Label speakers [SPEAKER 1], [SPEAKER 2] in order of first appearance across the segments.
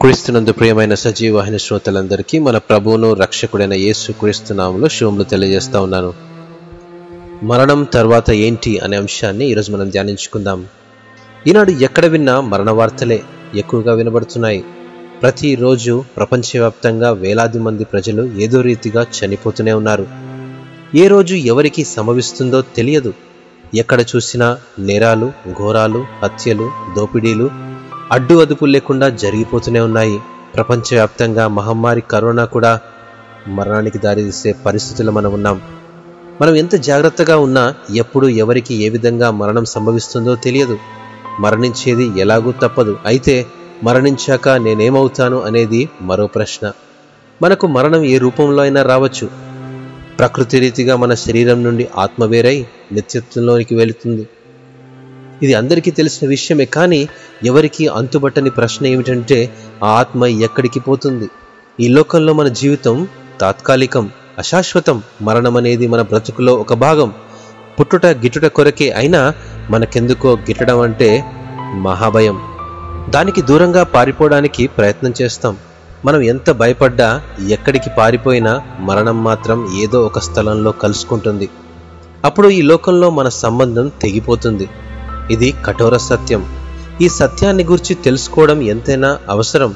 [SPEAKER 1] క్రీస్తునందు ప్రియమైన సజీవాహిన శ్రోతలందరికీ మన ప్రభువును రక్షకుడైన యేసు క్రీస్తునాములో శుభములు తెలియజేస్తా ఉన్నాను. మరణం తర్వాత ఏంటి అనే అంశాన్ని ఈరోజు మనం ధ్యానించుకుందాం. ఈనాడు ఎక్కడ విన్నా మరణ వార్తలే ఎక్కువగా వినబడుతున్నాయి. ప్రతిరోజు ప్రపంచవ్యాప్తంగా వేలాది మంది ప్రజలు ఏదో రీతిగా చనిపోతూనే ఉన్నారు. ఏ రోజు ఎవరికి సంభవిస్తుందో తెలియదు. ఎక్కడ చూసినా నేరాలు ఘోరాలు హత్యలు దోపిడీలు అడ్డు అదుపు లేకుండా జరిగిపోతూనే ఉన్నాయి. ప్రపంచవ్యాప్తంగా మహమ్మారి కరోనా కూడా మరణానికి దారితీసే పరిస్థితుల్లో మనం ఉన్నాం. మనం ఎంత జాగ్రత్తగా ఉన్నా ఎప్పుడు ఎవరికి ఏ విధంగా మరణం సంభవిస్తుందో తెలియదు. మరణించేది ఎలాగూ తప్పదు. అయితే మరణించాక నేనేమవుతాను అనేది మరో ప్రశ్న. మనకు మరణం ఏ రూపంలో అయినా రావచ్చు. ప్రకృతి రీతిగా మన శరీరం నుండి ఆత్మ వేరై నిత్యత్వంలోనికి వెళుతుంది. ఇది అందరికీ తెలిసిన విషయమే కానీ ఎవరికి అంతుబట్టని ప్రశ్న ఏమిటంటే ఆ ఆత్మ ఎక్కడికి పోతుంది? ఈ లోకంలో మన జీవితం తాత్కాలికం అశాశ్వతం. మరణం అనేది మన బ్రతుకులో ఒక భాగం. పుట్టుట గిట్టుట కొరకే అయినా మనకెందుకో గిట్టడం అంటే మహాభయం. దానికి దూరంగా పారిపోవడానికి ప్రయత్నం చేస్తాం. మనం ఎంత భయపడ్డా ఎక్కడికి పారిపోయినా మరణం మాత్రం ఏదో ఒక స్థలంలో కలుసుకుంటుంది. అప్పుడు ఈ లోకంలో మన సంబంధం తెగిపోతుంది. ఇది కఠోర సత్యం. ఈ సత్యాన్ని గురించి తెలుసుకోవడం ఎంతైనా అవసరం.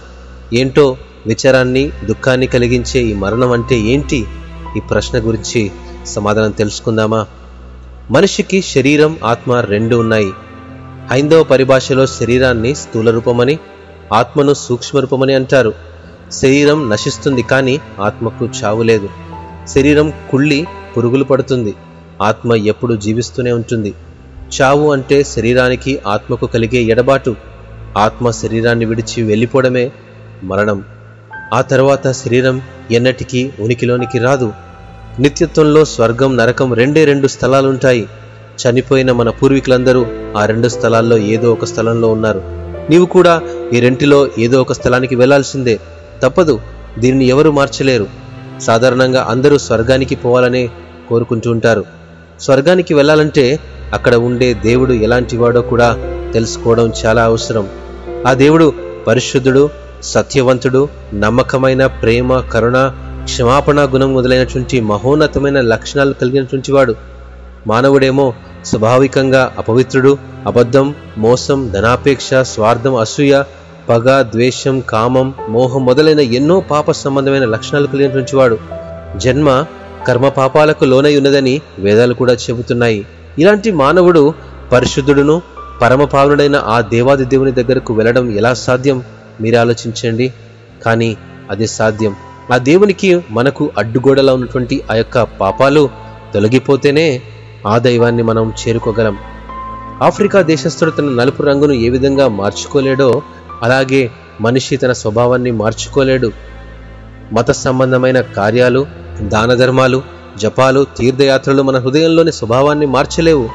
[SPEAKER 1] ఏంటో విచారాన్ని దుఃఖాన్ని కలిగించే ఈ మరణం అంటే ఏంటి? ఈ ప్రశ్న గురించి సమాధానం తెలుసుకుందామా? మనిషికి శరీరం ఆత్మ రెండు ఉన్నాయి. హైందవ పరిభాషలో శరీరాన్ని స్థూల రూపమని ఆత్మను సూక్ష్మ రూపమని అంటారు. శరీరం నశిస్తుంది కానీ ఆత్మకు చావు లేదు. శరీరం కుళ్ళి పురుగులు పడుతుంది. ఆత్మ ఎప్పుడు జీవిస్తూనే ఉంటుంది. చావు అంటే శరీరానికి ఆత్మకు కలిగే ఎడబాటు. ఆత్మ శరీరాన్ని విడిచి వెళ్ళిపోవడమే మరణం. ఆ తర్వాత శరీరం ఎన్నటికీ ఉనికిలోనికి రాదు. నిత్యత్వంలో స్వర్గం నరకం రెండే రెండు స్థలాలుంటాయి. చనిపోయిన మన పూర్వీకులందరూ ఆ రెండు స్థలాల్లో ఏదో ఒక స్థలంలో ఉన్నారు. నీవు కూడా ఈ రెంటిలో ఏదో ఒక స్థలానికి వెళ్ళాల్సిందే. తప్పదు దీనిని ఎవరు మార్చలేరు. సాధారణంగా అందరూ స్వర్గానికి పోవాలనే కోరుకుంటూ ఉంటారు. స్వర్గానికి వెళ్ళాలంటే అక్కడ ఉండే దేవుడు ఎలాంటి వాడో కూడా తెలుసుకోవడం చాలా అవసరం. ఆ దేవుడు పరిశుద్ధుడు సత్యవంతుడు నమ్మకమైన ప్రేమ కరుణ క్షమాపణ గుణం మొదలైనటువంటి మహోన్నతమైన లక్షణాలు కలిగినటువంటి వాడు. మానవుడేమో స్వాభావికంగా అపవిత్రుడు అబద్ధం మోసం ధనాపేక్ష స్వార్థం అసూయ పగ ద్వేషం కామం మోహం మొదలైన ఎన్నో పాప సంబంధమైన లక్షణాలు కలిగినటువంటి వాడు. జన్మ కర్మ పాపాలకు లోనై ఉన్నదని వేదాలు కూడా చెబుతున్నాయి. ఇలాంటి మానవుడు పరిశుద్ధుడును పరమపావనుడైన ఆ దేవాది దేవుని దగ్గరకు వెళ్ళడం ఎలా సాధ్యం? మీరు ఆలోచించండి. కానీ అది సాధ్యం. ఆ దేవునికి మనకు అడ్డుగోడలా ఉన్నటువంటి ఆ యొక్క పాపాలు తొలగిపోతేనే ఆ దైవాన్ని మనం చేరుకోగలం. ఆఫ్రికా దేశస్థుడు తన నలుపు రంగును ఏ విధంగా మార్చుకోలేడో అలాగే మనిషి తన స్వభావాన్ని మార్చుకోలేడు. మత సంబంధమైన కార్యాలు దాన ధర్మాలు జపాలు తీర్థయాత్రలు మన హృదయంలోని స్వభావాన్ని మార్చలేవు.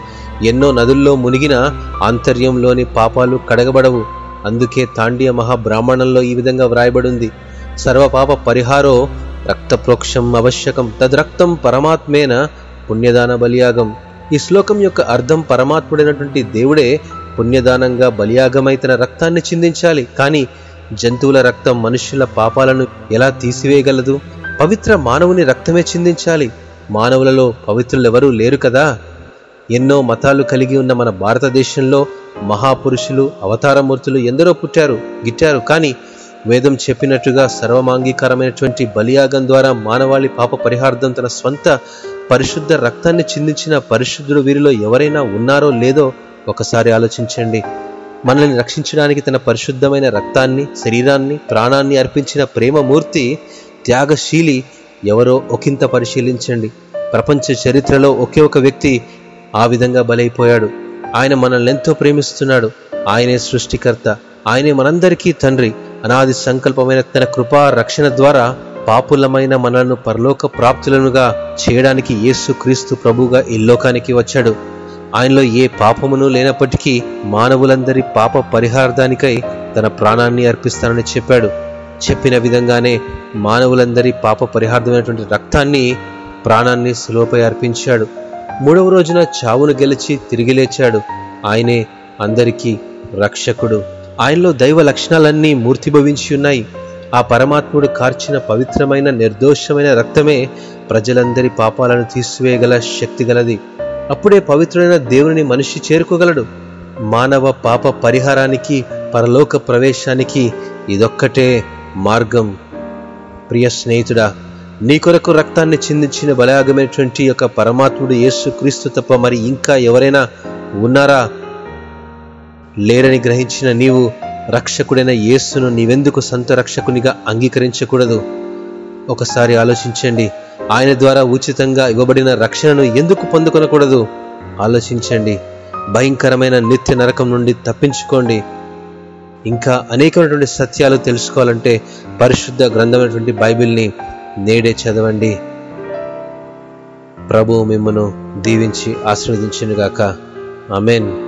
[SPEAKER 1] ఎన్నో నదుల్లో మునిగిన ఆంతర్యంలోని పాపాలు కడగబడవు. అందుకే తాండియ మహాబ్రాహ్మణంలో ఈ విధంగా వ్రాయబడింది. సర్వపాప పరిహారో రక్తప్రోక్షం అవశ్యకం తద్రక్తం పరమాత్మేన పుణ్యదాన బలియాగం. ఈ శ్లోకం యొక్క అర్థం పరమాత్ముడైనటువంటి దేవుడే పుణ్యదానంగా బలియాగమైతన రక్తాన్ని చిందించాలి. కానీ జంతువుల రక్తం మనుష్యుల పాపాలను ఎలా తీసివేయగలదు? పవిత్ర మానవుని రక్తమే చిందించాలి. మానవులలో పవిత్రులెవరూ లేరు కదా? ఎన్నో మతాలు కలిగి ఉన్న మన భారతదేశంలో మహాపురుషులు అవతారమూర్తులు ఎందరో పుట్టారు గిట్టారు. కానీ వేదం చెప్పినట్టుగా సర్వమాంగీకరమైనటువంటి బలియాగం ద్వారా మానవాళి పాప పరిహార్థం తన స్వంత పరిశుద్ధ రక్తాన్ని చిందించిన పరిశుద్ధుడు వీరిలో ఎవరైనా ఉన్నారో లేదో ఒకసారి ఆలోచించండి. మనల్ని రక్షించడానికి తన పరిశుద్ధమైన రక్తాన్ని శరీరాన్ని ప్రాణాన్ని అర్పించిన ప్రేమమూర్తి త్యాగశీలి ఎవరో ఒకంత పరిశీలించండి. ప్రపంచ చరిత్రలో ఒకే ఒక వ్యక్తి ఆ విధంగా బలైపోయాడు. ఆయన మనల్ని ఎంతో ప్రేమిస్తున్నాడు. ఆయనే సృష్టికర్త. ఆయనే మనందరికీ తండ్రి. అనాది సంకల్పమైన తన కృపా రక్షణ ద్వారా పాపులమైన మనలను పరలోక ప్రాప్తులనుగా చేయడానికి యేసు క్రీస్తు ప్రభుగా ఈ లోకానికి వచ్చాడు. ఆయనలో ఏ పాపమును లేనప్పటికీ మానవులందరి పాప పరిహార్థానికై తన ప్రాణాన్ని అర్పిస్తానని చెప్పాడు. చెప్పిన విధంగానే మానవులందరి పాప పరిహార్థమైనటువంటి రక్తాన్ని ప్రాణాన్ని సులువపై అర్పించాడు. మూడవ రోజున చావును గెలిచి తిరిగి లేచాడు. ఆయనే అందరికీ రక్షకుడు. ఆయనలో దైవ లక్షణాలన్నీ మూర్తిభవించి ఉన్నాయి. ఆ పరమాత్ముడు కార్చిన పవిత్రమైన నిర్దోషమైన రక్తమే ప్రజలందరి పాపాలను తీసివేయగల శక్తి గలది. అప్పుడే పవిత్రుడైన దేవుని మనిషి చేరుకోగలడు. మానవ పాప పరిహారానికి పరలోక ప్రవేశానికి ఇదొక్కటే మార్గం. ప్రియ స్నేహితుడా నీ కొరకు రక్తాన్ని చిందించిన బలయాగమైనటువంటి యొక్క పరమాత్ముడు యేసు క్రీస్తు తప్ప మరి ఇంకా ఎవరైనా ఉన్నారా? లేరని గ్రహించిన నీవు రక్షకుడైన యేసును నీవెందుకు సొంత రక్షకునిగా అంగీకరించకూడదు? ఒకసారి ఆలోచించండి. ఆయన ద్వారా ఉచితంగా ఇవ్వబడిన రక్షణను ఎందుకు పొందుకొనకూడదు? ఆలోచించండి. భయంకరమైన నిత్య నరకం నుండి తప్పించుకోండి. ఇంకా అనేకమైనటువంటి సత్యాలు తెలుసుకోవాలంటే పరిశుద్ధ గ్రంథమైనటువంటి బైబిల్ని నేడే చదవండి. ప్రభు మిమ్మను దీవించి ఆశీర్వదించినగాక. అమెన్